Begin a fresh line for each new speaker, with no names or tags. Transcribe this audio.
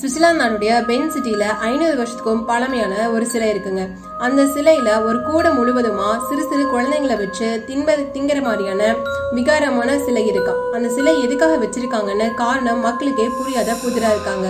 Switzerland நாடுடைய pen சிட்டியில ஐநூறு வருஷத்துக்கும் பழமையான ஒரு சிலை இருக்குங்க. அந்த சிலையில ஒரு கூடை முழுவதுமா சிறு சிறு குழந்தைங்களை வச்சு தின்ப திங்கிற மாதிரியான விகாரமான சிலை இருக்கும் அந்த சிலை எதுக்காக வச்சிருக்காங்கன்னு காரணம் மக்களுக்கே புரியாத புதிரா இருக்காங்க.